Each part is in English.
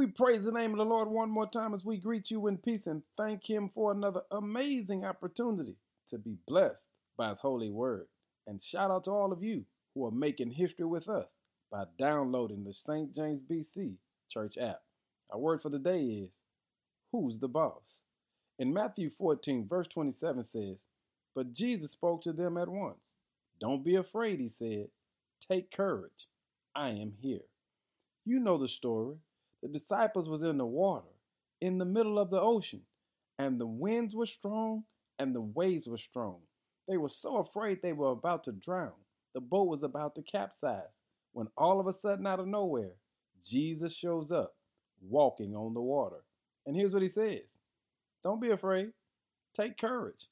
We praise the name of the Lord one more time as we greet you in peace and thank Him for another amazing opportunity to be blessed by His holy word. And shout out to all of you who are making history with us by downloading the St. James BC Church app. Our word for the day is Who's the boss? In Matthew 14, verse 27 says, But Jesus spoke to them at once. Don't be afraid, he said. Take courage. I am here. You know the story. The disciples was in the water, in the middle of the ocean, and the winds were strong and the waves were strong. They were so afraid they were about to drown. The boat was about to capsize when all of a sudden out of nowhere, Jesus shows up walking on the water. And here's what he says. Don't be afraid. Take courage.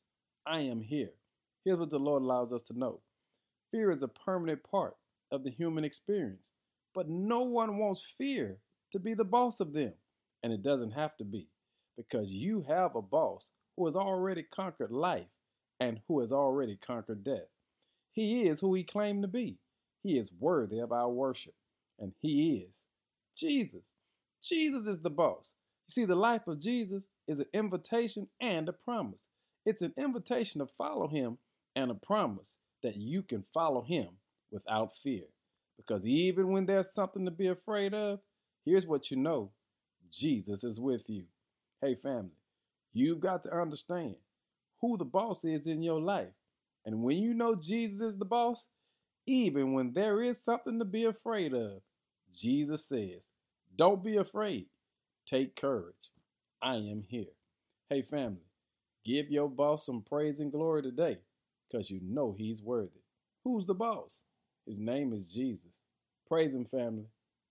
I am here. Here's what the Lord allows us to know. Fear is a permanent part of the human experience, but no one wants fear to be the boss of them. And it doesn't have to be because you have a boss who has already conquered life and who has already conquered death. He is who he claimed to be. He is worthy of our worship. And he is Jesus. Jesus is the boss. You see, the life of Jesus is an invitation and a promise. It's an invitation to follow him and a promise that you can follow him without fear. Because even when there's something to be afraid of, Here's what you know Jesus is with you. Hey, family, you've got to understand who the boss is in your life. And when you know Jesus is the boss, even when there is something to be afraid of, Jesus says, Don't be afraid. Take courage. I am here. Hey, family, give your boss some praise and glory today because you know he's worthy. Who's the boss? His name is Jesus. Praise him, family.